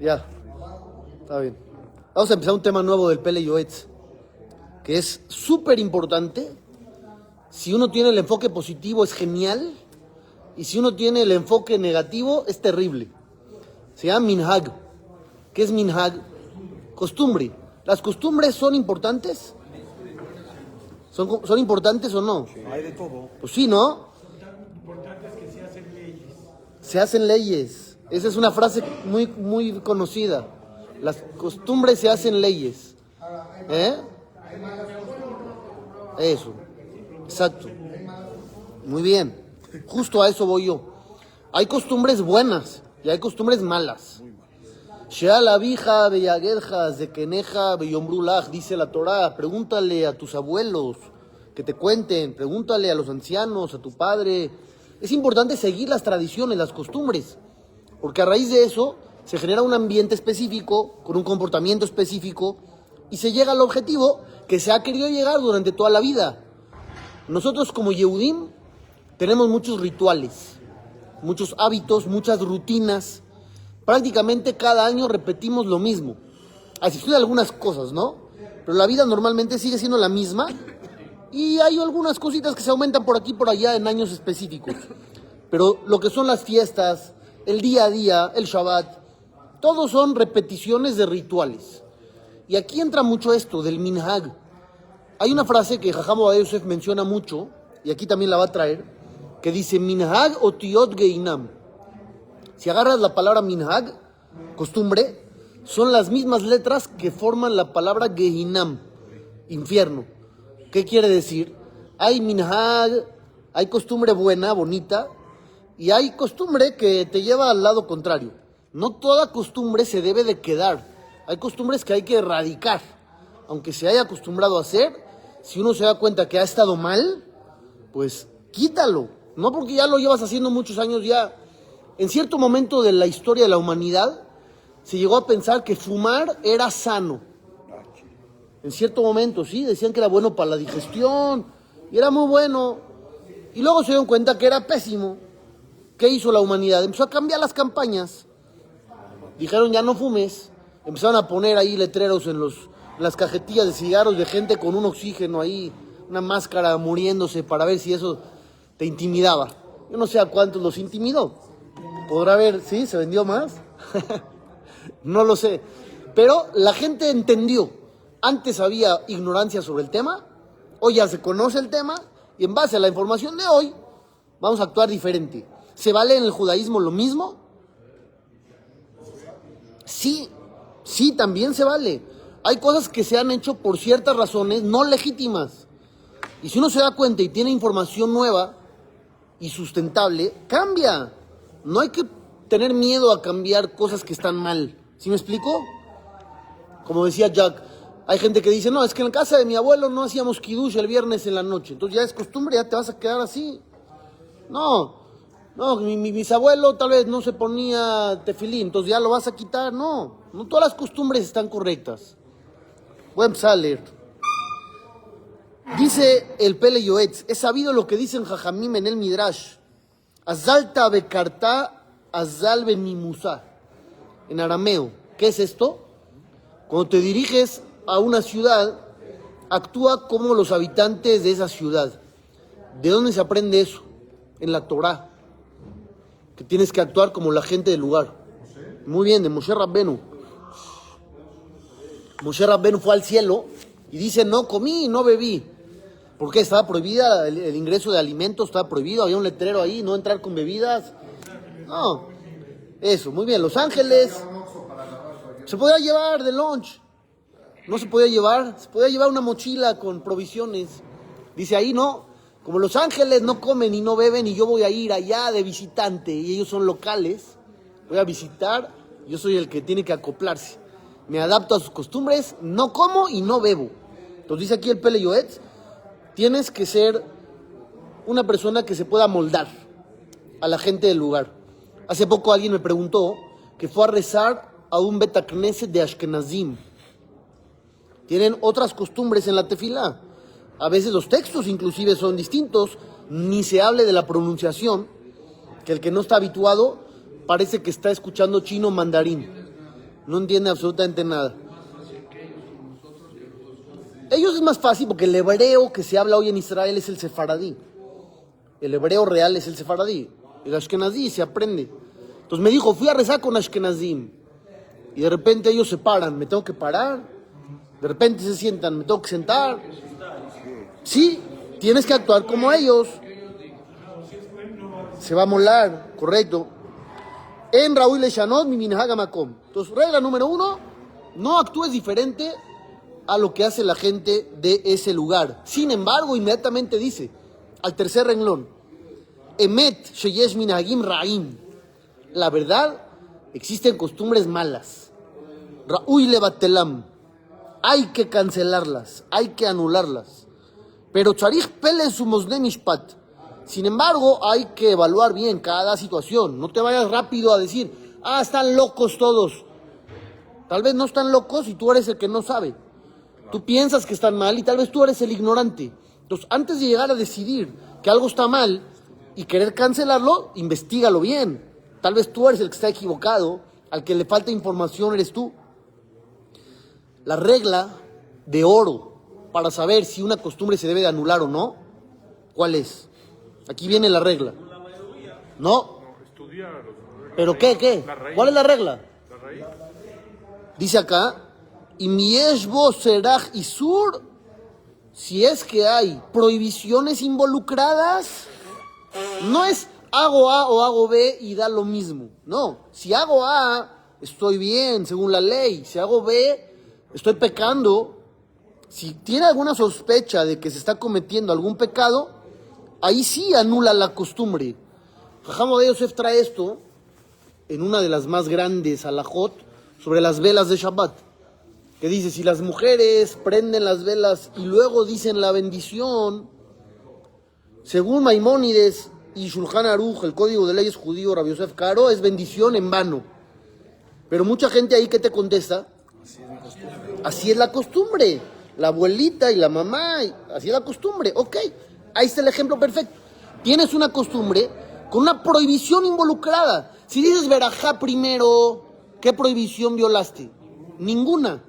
Ya, está bien. Vamos a empezar un tema nuevo del Pele Yoetz, que es súper importante. Si uno tiene el enfoque positivo es genial, y si uno tiene el enfoque negativo es terrible. Se llama Minhag. ¿Qué es Minhag? Costumbre. ¿Las costumbres son importantes? ¿Son, son importantes o no? Hay de todo. Pues sí, ¿no? Se hacen leyes. Esa es una frase muy, muy conocida. Las costumbres se hacen leyes. ¿Eh? Eso. Exacto. Muy bien. Justo a eso voy yo. Hay costumbres buenas y hay costumbres malas. La vija de Keneja, dice la Torah. Pregúntale a tus abuelos que te cuenten, pregúntale a los ancianos, a tu padre. Es importante seguir las tradiciones, las costumbres, porque a raíz de eso se genera un ambiente específico, con un comportamiento específico, y se llega al objetivo que se ha querido llegar durante toda la vida. Nosotros como Yehudim tenemos muchos rituales, muchos hábitos, muchas rutinas. Prácticamente cada año repetimos lo mismo. A excepción de algunas cosas, ¿no? Pero la vida normalmente sigue siendo la misma y hay algunas cositas que se aumentan por aquí y por allá en años específicos. Pero lo que son las fiestas, el día a día, el Shabbat, todos son repeticiones de rituales. Y aquí entra mucho esto del minhag. Hay una frase que Jajamo Yosef menciona mucho, y aquí también la va a traer, que dice minhag o tiot geinam. Si agarras la palabra minhag, costumbre, son las mismas letras que forman la palabra gehinam, infierno. ¿Qué quiere decir? Hay minhag, hay costumbre buena, bonita, y hay costumbre que te lleva al lado contrario. No toda costumbre se debe de quedar. Hay costumbres que hay que erradicar. Aunque se haya acostumbrado a hacer, si uno se da cuenta que ha estado mal, pues quítalo. No porque ya lo llevas haciendo muchos años ya. En cierto momento de la historia de la humanidad, se llegó a pensar que fumar era sano. En cierto momento, sí, decían que era bueno para la digestión, y era muy bueno. Y luego se dieron cuenta que era pésimo. ¿Qué hizo la humanidad? Empezó a cambiar las campañas. Dijeron, ya no fumes. Empezaron a poner ahí letreros en, los, las cajetillas de cigarros de gente con un oxígeno ahí, una máscara muriéndose para ver si eso te intimidaba. Yo no sé a cuántos los intimidó. Podrá ver, ¿sí? ¿Se vendió más? no lo sé. Pero la gente entendió. Antes había ignorancia sobre el tema, hoy ya se conoce el tema y en base a la información de hoy vamos a actuar diferente. ¿Se vale en el judaísmo lo mismo? Sí, sí, también se vale. Hay cosas que se han hecho por ciertas razones no legítimas. Y si uno se da cuenta y tiene información nueva y sustentable, cambia. No hay que tener miedo a cambiar cosas que están mal. ¿Sí me explico? Como decía Jack, hay gente que dice, no, es que en casa de mi abuelo no hacíamos kiddush el viernes en la noche. Entonces ya es costumbre, ya te vas a quedar así. No, no, mi, mi bisabuelo tal vez no se ponía tefilín, entonces ya lo vas a quitar. No, no todas las costumbres están correctas. Voy a. Dice el Pele Yoetz, es sabido lo que dicen Jajamim en el Midrash. Azalta bekarta azal benimusa. En arameo. ¿Qué es esto? Cuando te diriges a una ciudad, actúa como los habitantes de esa ciudad. ¿De dónde se aprende eso? En la Torah. Tienes que actuar como la gente del lugar. Muy bien, de Moshe Rabbenu. Moshe Rabbenu fue al cielo y dice, no comí, no bebí. ¿Por qué? Estaba prohibida, el, el ingreso de alimentos estaba prohibido, había un letrero ahí, no entrar con bebidas. No, eso, muy bien. Los Ángeles se podía llevar de lunch. No se podía llevar, se podía llevar una mochila con provisiones. Dice ahí, no, como Los Ángeles no comen y no beben y yo voy a ir allá de visitante y ellos son locales, voy a visitar, yo soy el que tiene que acoplarse. Me adapto a sus costumbres, no como y no bebo. Entonces dice aquí el Pele Yoetz, tienes que ser una persona que se pueda moldar a la gente del lugar. Hace poco alguien me preguntó que fue a rezar a un Betacneset de Ashkenazim. Tienen otras costumbres en la tefila. A veces los textos inclusive son distintos, ni se hable de la pronunciación, que el que no está habituado parece que está escuchando chino mandarín. No entiende absolutamente nada. Ellos es más fácil porque el hebreo que se habla hoy en Israel es el sefaradí. El hebreo real es el sefaradí. El ashkenazí se aprende. Entonces me dijo, fui a rezar con ashkenazim. Y de repente ellos se paran, me tengo que parar. De repente se sientan, me tengo que sentar. Sí, tienes que actuar como ellos. Se va a molar, correcto. En Raúl Leshanot, mi Makom. Entonces, regla número uno, no actúes diferente a lo que hace la gente de ese lugar. Sin embargo, inmediatamente dice, al tercer renglón, Emet Sheyesh Minagim Raim. La verdad, existen costumbres malas. Raúl Levatelam. Hay que cancelarlas, hay que anularlas. Pero Charich Pele Mishpat. Sin embargo, hay que evaluar bien cada situación. No te vayas rápido a decir, ah, están locos todos. Tal vez no están locos y tú eres el que no sabe. Tú piensas que están mal y tal vez tú eres el ignorante. Entonces, antes de llegar a decidir que algo está mal y querer cancelarlo, investigalo bien. Tal vez tú eres el que está equivocado, al que le falta información eres tú. La regla de oro para saber si una costumbre se debe de anular o no, ¿cuál es? Aquí viene la regla. ¿No? ¿Pero qué, qué? ¿Cuál es la regla? Dice acá, y miesbo seraj sur, si es que hay prohibiciones involucradas, no es hago A o hago B y da lo mismo. No, si hago A, estoy bien según la ley. Si hago B, estoy pecando. Si tiene alguna sospecha de que se está cometiendo algún pecado, ahí sí anula la costumbre. Jajamo de Yosef trae esto en una de las más grandes alajot sobre las velas de Shabbat, que dice, si las mujeres prenden las velas y luego dicen la bendición, según Maimónides y Shulchan Aruch, el código de leyes judío, Rabbi Yosef Caro, es bendición en vano. Pero mucha gente ahí que te contesta, así es la costumbre. La abuelita y la mamá, así es la costumbre. Ok, Ahí está el ejemplo perfecto. Tienes una costumbre con una prohibición involucrada. Si dices verajá primero, ¿qué prohibición violaste? Ninguna.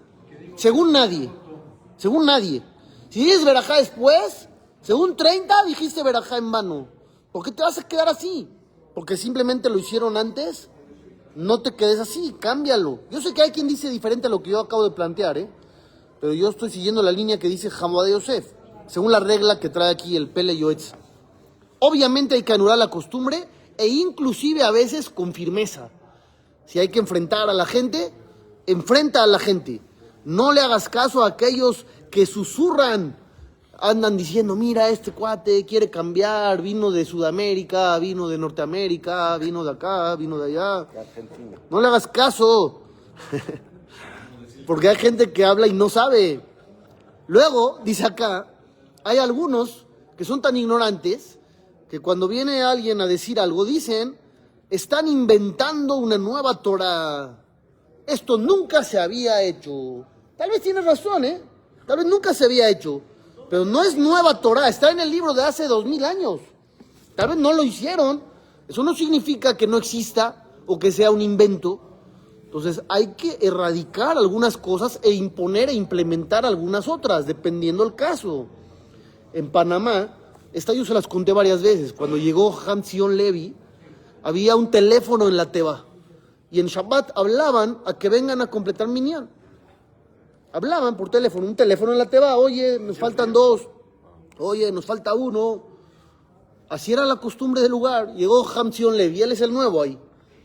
Según nadie. Según nadie. Si dices verajá después, según 30 dijiste verajá en vano. ¿Por qué te vas a quedar así? Porque simplemente lo hicieron antes. No te quedes así, cámbialo. Yo sé que hay quien dice diferente a lo que yo acabo de plantear, ¿eh? Pero yo estoy siguiendo la línea que dice Hamadé Yosef según la regla que trae aquí el Pele Yoetz. Obviamente hay que anular la costumbre e inclusive a veces con firmeza. Si hay que enfrentar a la gente, enfrenta a la gente. No le hagas caso a aquellos que susurran, andan diciendo, mira, este cuate quiere cambiar, vino de Sudamérica, vino de Norteamérica, vino de acá, vino de allá. No le hagas caso, porque hay gente que habla y no sabe. Luego, dice acá, hay algunos que son tan ignorantes que cuando viene alguien a decir algo dicen, están inventando una nueva Torah. Esto nunca se había hecho. Tal vez tienes razón, ¿eh? Tal vez nunca se había hecho. Pero no es nueva Torah, está en el libro de hace dos mil años. Tal vez no lo hicieron. Eso no significa que no exista o que sea un invento. Entonces hay que erradicar algunas cosas e imponer e implementar algunas otras, dependiendo el caso en Panamá, esta yo se las conté varias veces, cuando llegó Hansion Levy, había un teléfono en la Teba. Y en Shabbat hablaban a que vengan a completar Minyan. Hablaban por teléfono, un teléfono en la Teba, oye, nos faltan dos, oye, nos falta uno. Así era la costumbre del lugar. Llegó Hamzion Levi, él es el nuevo ahí.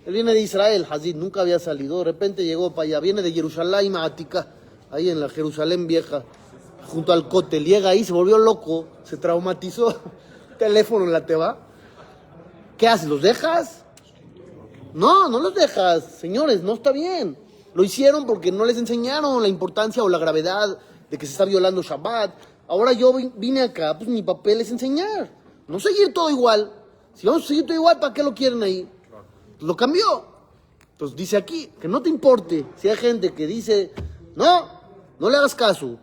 Él viene de Israel, Hazid, nunca había salido. De repente llegó para allá, viene de Jerusalén, Atica, ahí en la Jerusalén vieja junto al cote, llega ahí, se volvió loco, se traumatizó, teléfono en la teba. ¿Qué haces? ¿Los dejas? No, no los dejas, señores, no está bien. Lo hicieron porque no les enseñaron la importancia o la gravedad de que se está violando Shabbat. Ahora yo vine acá, pues mi papel es enseñar, no seguir todo igual. Si vamos a seguir todo igual, ¿para qué lo quieren ahí? Lo cambió. Entonces dice aquí, que no te importe si hay gente que dice, no, no le hagas caso.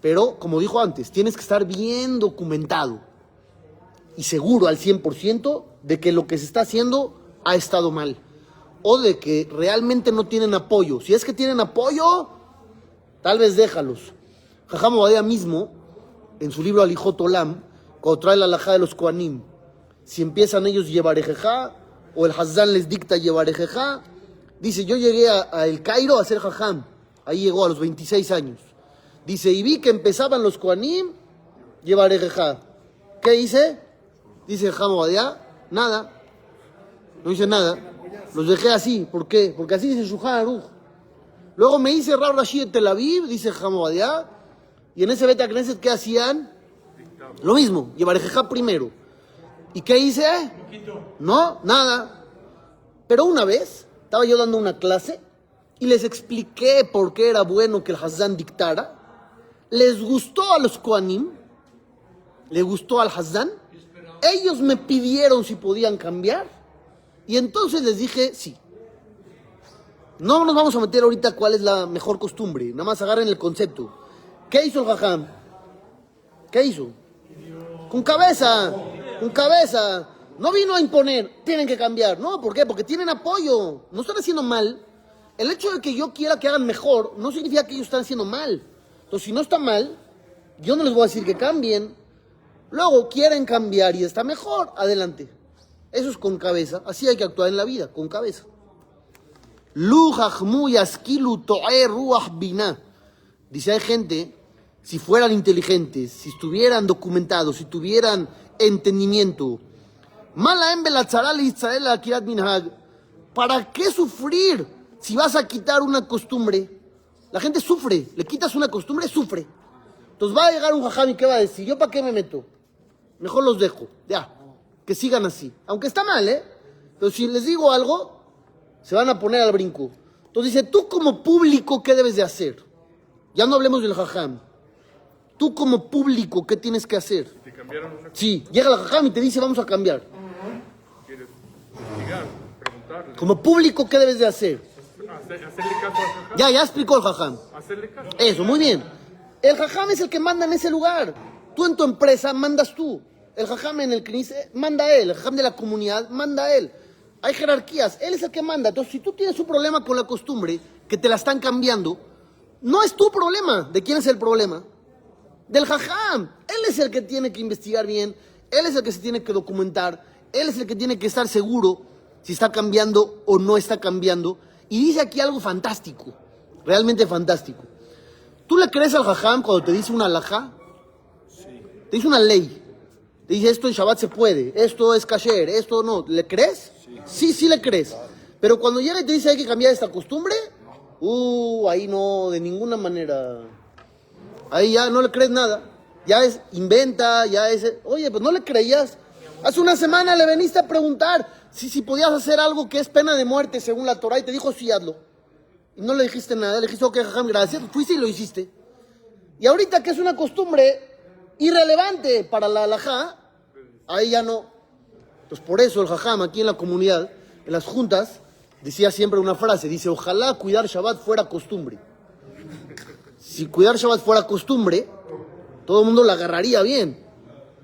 Pero, como dijo antes, tienes que estar bien documentado y seguro al 100% de que lo que se está haciendo ha estado mal. o de que realmente no tienen apoyo. Si es que tienen apoyo, tal vez déjalos. Jajam Obadiah mismo, en su libro Alijot Olam, cuando trae la alajá de los Koanim, si empiezan ellos Yevarejeja, o el Hazán les dicta Yevarejeja, dice, yo llegué a, El Cairo a ser jajam, ahí llegó a los 26 años. Dice, y vi que empezaban los Koanim, Yevarejeja. ¿Qué hice? Dice Jajam nada, no hice nada. Los dejé así. ¿Por qué? Porque así dice Shuhan. Luego me hice Rab Rashid de Tel Aviv, dice Hamobadia. Y en ese Beta Knesset, ¿qué hacían? Lo mismo, Yevarejeja primero. ¿Y qué hice? No, nada. Pero una vez estaba yo dando una clase y les expliqué por qué era bueno que el Hazán dictara. Les gustó a los Koanim, le gustó al Hazán. Ellos me pidieron si podían cambiar y entonces les dije, sí. No nos vamos a meter ahorita cuál es la mejor costumbre, nada más agarren el concepto. ¿Qué hizo el jajam? ¿Qué hizo? Con cabeza, con cabeza. No vino a imponer, tienen que cambiar. No, ¿por qué? Porque tienen apoyo. No están haciendo mal. El hecho de que yo quiera que hagan mejor no significa que ellos están haciendo mal. Entonces, si no está mal, yo no les voy a decir que cambien. Luego quieren cambiar y está mejor, adelante. Eso es con cabeza. Así hay que actuar en la vida, con cabeza. Dice, hay gente, si fueran inteligentes, si estuvieran documentados, si tuvieran entendimiento, ¿para qué sufrir si vas a quitar una costumbre? La gente sufre, le quitas una costumbre, sufre. Entonces va a llegar un jajam y ¿qué va a decir? ¿Yo para qué me meto? Mejor los dejo, ya que sigan así. Aunque está mal, ¿eh? Pero si les digo algo, se van a poner al brinco. Entonces dice, tú como público, ¿qué debes de hacer? Ya no hablemos del jajam. Tú como público, ¿qué tienes que hacer? ¿Te cambiaron una... Sí, llega el jajam y te dice, vamos a cambiar. ¿Quieres preguntarle? Como público, ¿qué debes de hacer? Hacerle caso al jajam. Ya, ya explicó el jajam. Hacerle caso. Eso, muy bien. El jajam es el que manda en ese lugar. Tú en tu empresa mandas tú. El jajam en el CNIS manda él, el jajam de la comunidad manda a él. Hay jerarquías, él es el que manda. Entonces, si tú tienes un problema con la costumbre, que te la están cambiando, no es tu problema. ¿De quién es el problema? Del jajam. Él es el que tiene que investigar bien, él es el que se tiene que documentar, él es el que tiene que estar seguro si está cambiando o no está cambiando. Y dice aquí algo fantástico, realmente fantástico. ¿Tú le crees al jajam cuando te dice una alhaja? Sí. Te dice una ley. Te dice, esto en Shabbat se puede, esto es kasher, esto no. ¿Le crees? Sí, sí, le crees. Pero cuando llega y te dice hay que cambiar esta costumbre, uh, ahí no, de ninguna manera. Ahí ya no le crees nada. Ya es, inventa, ya es, oye, pues no le creías. Hace una semana le veniste a preguntar si, si podías hacer algo que es pena de muerte según la Torah y te dijo, sí, hazlo. Y no le dijiste nada, le dijiste, ok, jajam, gracias, fuiste y lo hiciste. Y ahorita que es una costumbre, irrelevante para la halajá, ahí ya no. Entonces por eso el jajam aquí en la comunidad, en las juntas, decía siempre una frase, dice, ojalá cuidar Shabbat fuera costumbre. Si cuidar Shabbat fuera costumbre, todo el mundo la agarraría bien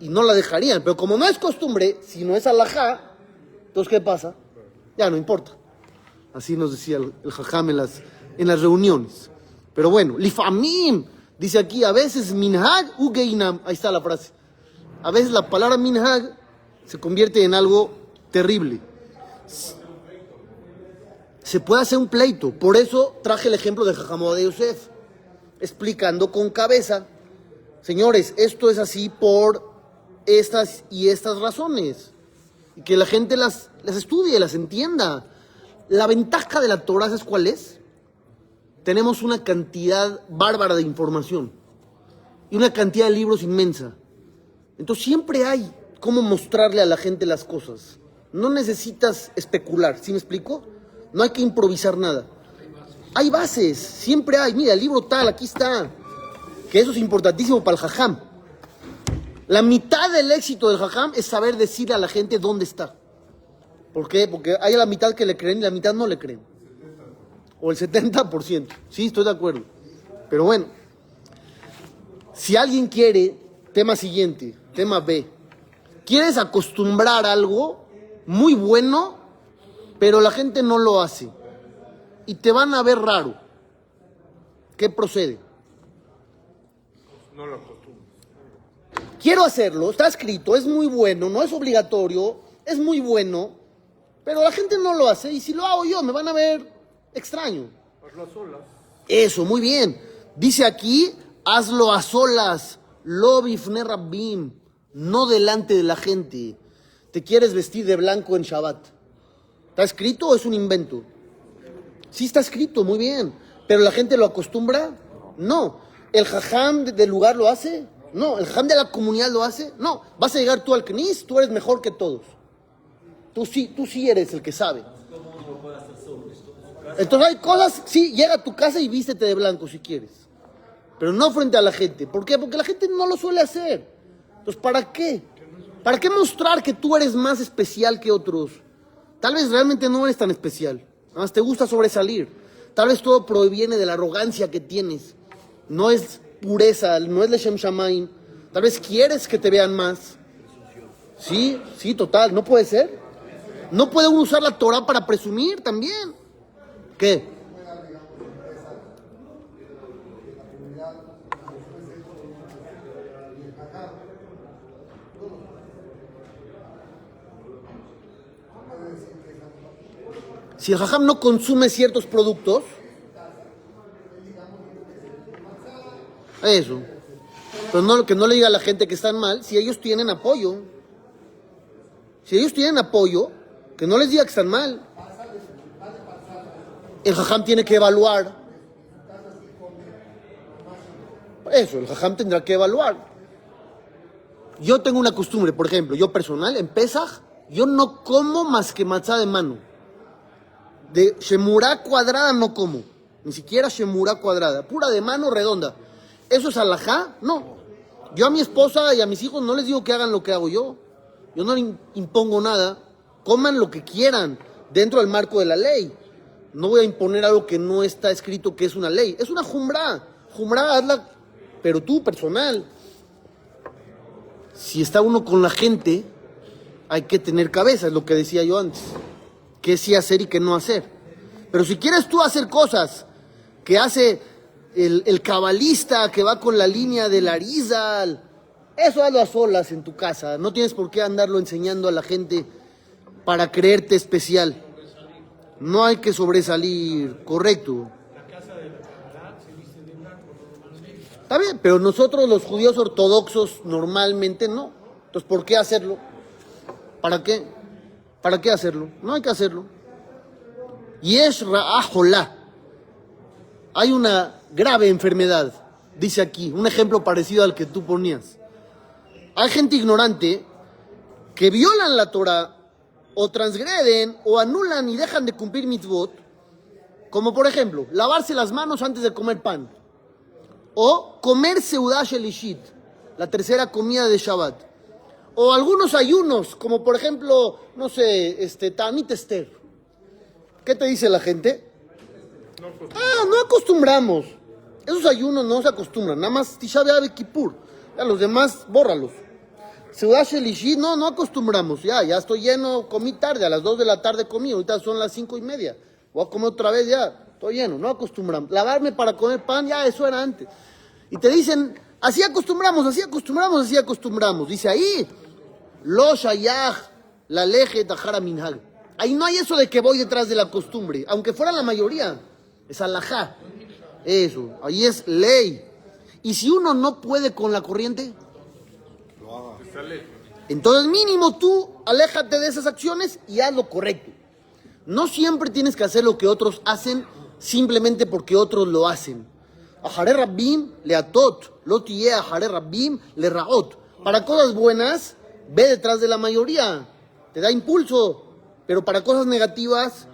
y no la dejarían. Pero como no es costumbre, si no es alajá, entonces ¿qué pasa? Ya no importa. Así nos decía el, el jajam en las, en las reuniones. Pero bueno, lifamim, Dice aquí, a veces minhag u. Ahí está la frase. A veces la palabra minhag se convierte en algo terrible. Se puede hacer un pleito. Por eso traje el ejemplo de Jajamó de Yosef, explicando con cabeza. Señores, esto es así por estas y estas razones. Y que la gente las, las estudie, las entienda. La ventaja de la Torah, ¿sabes cuál es? tenemos una cantidad bárbara de información y una cantidad de libros inmensa. Entonces siempre hay cómo mostrarle a la gente las cosas. No necesitas especular, ¿sí me explico? No hay que improvisar nada. Hay bases, siempre hay. Mira, el libro tal, aquí está. Que eso es importantísimo para el jajam. La mitad del éxito del jajam es saber decirle a la gente dónde está. ¿Por qué? Porque hay la mitad que le creen y la mitad no le creen o el 70%. Sí, estoy de acuerdo. Pero bueno, si alguien quiere, tema siguiente, tema B, quieres acostumbrar algo muy bueno, pero la gente no lo hace. Y te van a ver raro. ¿Qué procede? No lo acostumbro. Quiero hacerlo, está escrito, es muy bueno, no es obligatorio, es muy bueno, pero la gente no lo hace y si lo hago yo me van a ver extraño. Hazlo a solas. Eso, muy bien. Dice aquí, hazlo a solas, lo bifne rabbim, no delante de la gente. Te quieres vestir de blanco en Shabbat. ¿Está escrito o es un invento? Sí está escrito, muy bien. ¿Pero la gente lo acostumbra? No. ¿El jajam de- del lugar lo hace? No. ¿El jajam de la comunidad lo hace? No. ¿Vas a llegar tú al knis? Tú eres mejor que todos. Tú sí, tú sí eres el que sabe. Entonces hay cosas, sí, llega a tu casa y vístete de blanco si quieres. Pero no frente a la gente. ¿Por qué? Porque la gente no lo suele hacer. Entonces, ¿para qué? ¿Para qué mostrar que tú eres más especial que otros? Tal vez realmente no eres tan especial. Más te gusta sobresalir. Tal vez todo proviene de la arrogancia que tienes. No es pureza, no es Leshem Shamaim. Tal vez quieres que te vean más. Sí, sí, total. ¿No puede ser? ¿No puede uno usar la Torah para presumir también? ¿Qué? Si el jajam no consume ciertos productos, eso. Pero no, que no le diga a la gente que están mal si ellos tienen apoyo. Si ellos tienen apoyo, que no les diga que están mal. El jajam tiene que evaluar. Eso, el jajam tendrá que evaluar. Yo tengo una costumbre, por ejemplo, yo personal, en Pesaj, yo no como más que matzá de mano. De shemurá cuadrada no como. Ni siquiera shemurá cuadrada. Pura de mano redonda. ¿Eso es alajá? No. Yo a mi esposa y a mis hijos no les digo que hagan lo que hago yo. Yo no le impongo nada. Coman lo que quieran dentro del marco de la ley. No voy a imponer algo que no está escrito que es una ley. Es una jumbrá. Jumbrá, hazla, pero tú, personal. Si está uno con la gente, hay que tener cabeza, es lo que decía yo antes. Qué sí hacer y qué no hacer. Pero si quieres tú hacer cosas que hace el, el cabalista que va con la línea del Arizal, eso hazlo a solas en tu casa. No tienes por qué andarlo enseñando a la gente para creerte especial. No hay que sobresalir, correcto. Está bien, pero nosotros los judíos ortodoxos normalmente no. Entonces, ¿por qué hacerlo? ¿Para qué? ¿Para qué hacerlo? No hay que hacerlo. Y es ra'ajola. Hay una grave enfermedad, dice aquí, un ejemplo parecido al que tú ponías. Hay gente ignorante que violan la Torah o transgreden o anulan y dejan de cumplir mitzvot, como por ejemplo, lavarse las manos antes de comer pan, o comer seudash elishit, la tercera comida de Shabbat, o algunos ayunos, como por ejemplo, no sé, este, Tanit Esther. ¿Qué te dice la gente? Ah, no acostumbramos. Esos ayunos no se acostumbran, nada más Tisha B'Av Kippur. Ya los demás, bórralos. Seudash Elishit, no, no acostumbramos. Ya, ya estoy lleno, comí tarde, a las 2 de la tarde comí, ahorita son las cinco y media. Voy a comer otra vez ya, estoy lleno, no acostumbramos. Lavarme para comer pan, ya, eso era antes. Y te dicen, así acostumbramos, así acostumbramos, así acostumbramos. Dice ahí, lo shayach, la leje tajara minhag. Ahí no hay eso de que voy detrás de la costumbre, aunque fuera la mayoría. Es alajá. Eso, ahí es ley. Y si uno no puede con la corriente, entonces mínimo tú aléjate de esas acciones y haz lo correcto. No siempre tienes que hacer lo que otros hacen simplemente porque otros lo hacen. Rabbim le atot, lo Rabbim le raot. Para cosas buenas, ve detrás de la mayoría, te da impulso. Pero para cosas negativas,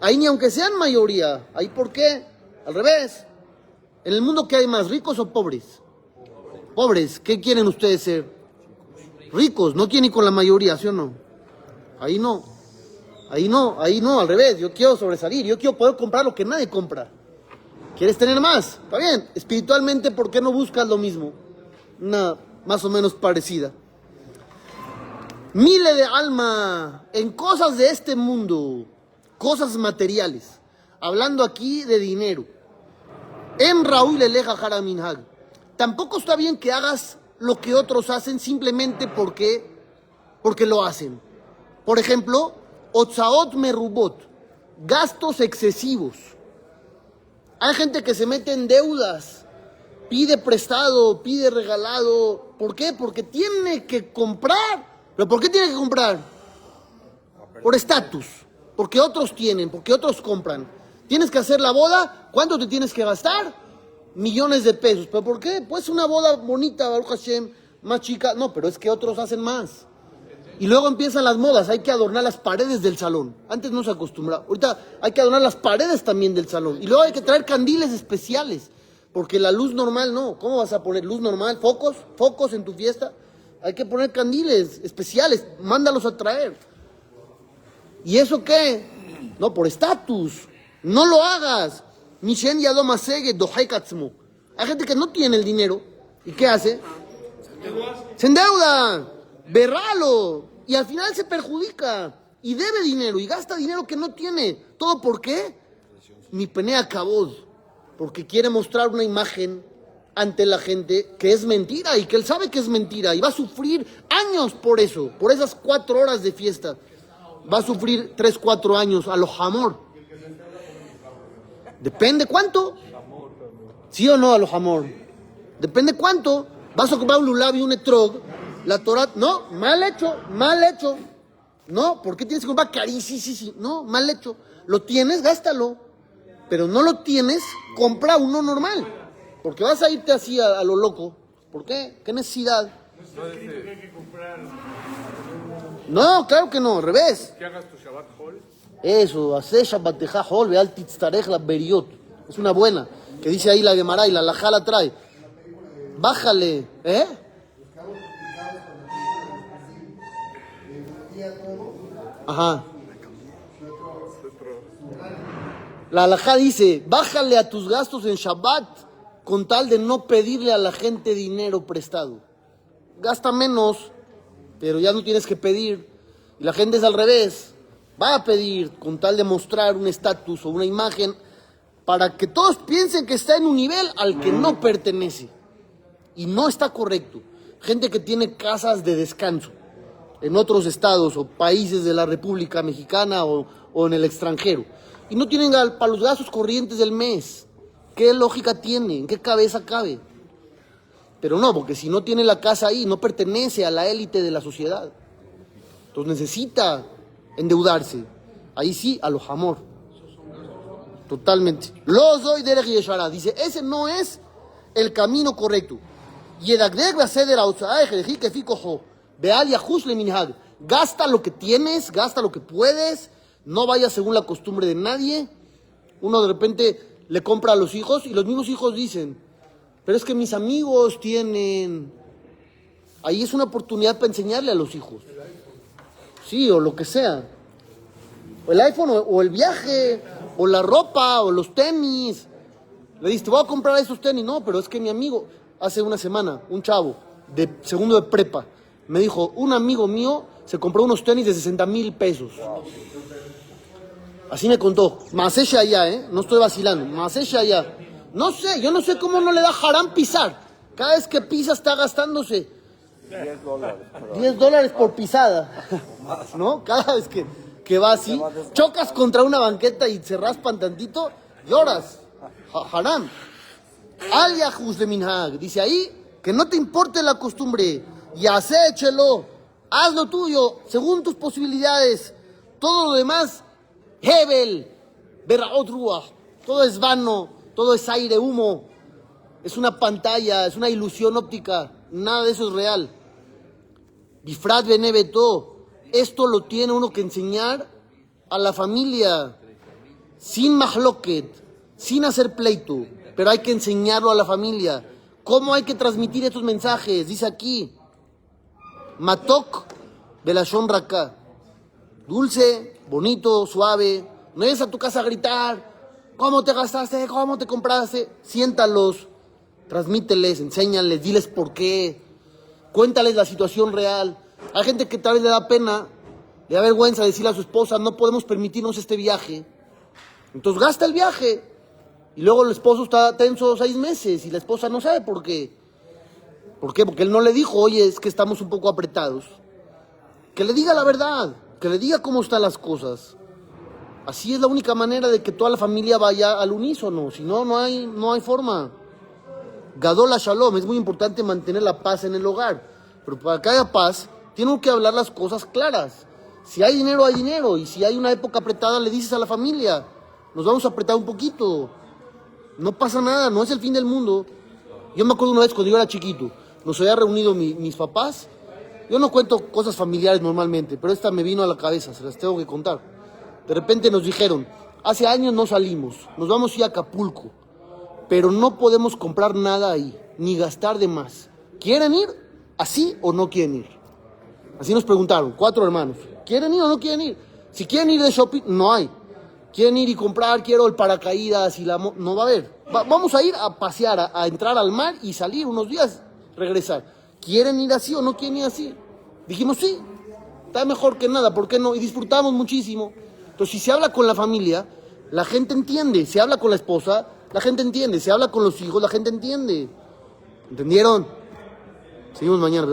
ahí ni aunque sean mayoría, ahí por qué, al revés. En el mundo, ¿qué hay más, ricos o pobres? Pobres, ¿qué quieren ustedes ser? Ricos, no quieren ir con la mayoría, ¿sí o no? Ahí no. Ahí no, ahí no, al revés. Yo quiero sobresalir, yo quiero poder comprar lo que nadie compra. ¿Quieres tener más? Está bien. Espiritualmente, ¿por qué no buscas lo mismo? Una más o menos parecida. Mile de alma en cosas de este mundo. cosas materiales. Hablando aquí de dinero. En Raúl Eleja Haraminhag. Tampoco está bien que hagas lo que otros hacen simplemente porque, porque lo hacen. Por ejemplo, Otsaot Merubot, gastos excesivos. Hay gente que se mete en deudas, pide prestado, pide regalado. ¿Por qué? Porque tiene que comprar. ¿Pero por qué tiene que comprar? Por estatus. Porque otros tienen, porque otros compran. Tienes que hacer la boda, ¿cuánto te tienes que gastar? Millones de pesos. ¿Pero por qué? Pues una boda bonita, Baruch Hashem, más chica. No, pero es que otros hacen más. Y luego empiezan las modas, hay que adornar las paredes del salón. Antes no se acostumbraba. Ahorita hay que adornar las paredes también del salón. Y luego hay que traer candiles especiales. Porque la luz normal no. ¿Cómo vas a poner luz normal? ¿Focos? ¿Focos en tu fiesta? Hay que poner candiles especiales. Mándalos a traer. ¿Y eso qué? No, por estatus. No lo hagas. Mishen Yadoma Sege. Hay gente que no tiene el dinero. ¿Y qué hace? Se endeuda. Berralo. Y al final se perjudica. Y debe dinero. Y gasta dinero que no tiene. ¿Todo por qué? Mi penea cabod. Porque quiere mostrar una imagen ante la gente que es mentira y que él sabe que es mentira y va a sufrir años por eso, por esas cuatro horas de fiesta. Va a sufrir tres, cuatro años a lo amor. Depende cuánto. ¿Sí o no a lo amor? Depende cuánto. Vas a comprar un lulav y un etrog. La Torah, no, mal hecho, mal hecho. No, ¿por qué tienes que comprar carísimo? Sí, sí, no, mal hecho. Lo tienes, gástalo. Pero no lo tienes, compra uno normal. Porque vas a irte así a, a lo loco. ¿Por qué? ¿Qué necesidad? No, claro que no, al revés. Que hagas tu Shabbat Hall. Eso, hace Shabbateja Hol, veal titztarech la beriot. Es una buena, que dice ahí la Gemara y la Lajá la trae. Bájale, ¿eh? Ajá. La Alajá dice, bájale a tus gastos en Shabbat con tal de no pedirle a la gente dinero prestado. Gasta menos, pero ya no tienes que pedir. Y la gente es al revés. Va a pedir con tal de mostrar un estatus o una imagen para que todos piensen que está en un nivel al que no pertenece. Y no está correcto. Gente que tiene casas de descanso en otros estados o países de la República Mexicana o, en el extranjero. Y no tienen para los gastos corrientes del mes. ¿Qué lógica tiene? ¿En qué cabeza cabe? Pero no, porque si no tiene la casa ahí, no pertenece a la élite de la sociedad. Entonces necesita endeudarse. Ahí sí, a lo amor. Totalmente. Lo soy de Yeshara. Dice, ese no es el camino correcto. Gasta lo que tienes, gasta lo que puedes. No vayas según la costumbre de nadie. Uno de repente le compra a los hijos y los mismos hijos dicen, pero es que mis amigos tienen... Ahí es una oportunidad para enseñarle a los hijos. Sí, o lo que sea. O el iPhone, o, el viaje, o la ropa, o los tenis. Le dices, te voy a comprar esos tenis. No, pero es que mi amigo, hace una semana, un chavo de segundo de prepa, me dijo, un amigo mío se compró unos tenis de 60 mil pesos. Así me contó. Masecha allá, ¿eh? No estoy vacilando. Masecha allá. No sé, yo no sé cómo no le da harán pisar. Cada vez que pisa está gastándose 10 dólares. pero 10 dólares por pisada. ¿No? Cada vez que, que va así, chocas contra una banqueta y se raspan tantito, lloras. Ha- Haram. Al de Minhag. Dice ahí que no te importe la costumbre. Y acéchelo. Haz lo tuyo según tus posibilidades. Todo lo demás, Hebel, Berraot Ruach. Todo es vano, todo es aire, humo. Es una pantalla, es una ilusión óptica. Nada de eso es real. Bifrat Benebeto, esto lo tiene uno que enseñar a la familia, sin mahloket, sin hacer pleito, pero hay que enseñarlo a la familia. ¿Cómo hay que transmitir estos mensajes? Dice aquí, Matok Belashon Raka, dulce, bonito, suave. No es a tu casa a gritar, ¿cómo te gastaste? ¿Cómo te compraste? Siéntalos, transmíteles, enséñales, diles por qué. Cuéntales la situación real. Hay gente que tal vez le da pena le da vergüenza decirle a su esposa, no podemos permitirnos este viaje. Entonces gasta el viaje. Y luego el esposo está tenso seis meses y la esposa no sabe por qué. ¿Por qué? Porque él no le dijo, oye, es que estamos un poco apretados. Que le diga la verdad, que le diga cómo están las cosas. Así es la única manera de que toda la familia vaya al unísono. Si no, no hay, no hay forma. Gadola Shalom, es muy importante mantener la paz en el hogar. Pero para que haya paz, tienen que hablar las cosas claras. Si hay dinero, hay dinero. Y si hay una época apretada, le dices a la familia, nos vamos a apretar un poquito. No pasa nada, no es el fin del mundo. Yo me acuerdo una vez cuando yo era chiquito, nos había reunido mi- mis papás. Yo no cuento cosas familiares normalmente, pero esta me vino a la cabeza, se las tengo que contar. De repente nos dijeron, hace años no salimos, nos vamos a a Acapulco, pero no podemos comprar nada ahí, ni gastar de más. ¿Quieren ir? ¿Así o no quieren ir? Así nos preguntaron, cuatro hermanos. ¿Quieren ir o no quieren ir? Si quieren ir de shopping, no hay. Quieren ir y comprar, quiero el paracaídas y la... No va a haber. Va- vamos a ir a pasear, a entrar al mar y salir unos días, regresar. ¿Quieren ir así o no quieren ir así? Dijimos, sí, está mejor que nada, ¿por qué no? Y disfrutamos muchísimo. Entonces, si se habla con la familia, la gente entiende. Se habla con la esposa, la gente entiende. Se habla con los hijos, la gente entiende. ¿Entendieron? Seguimos mañana.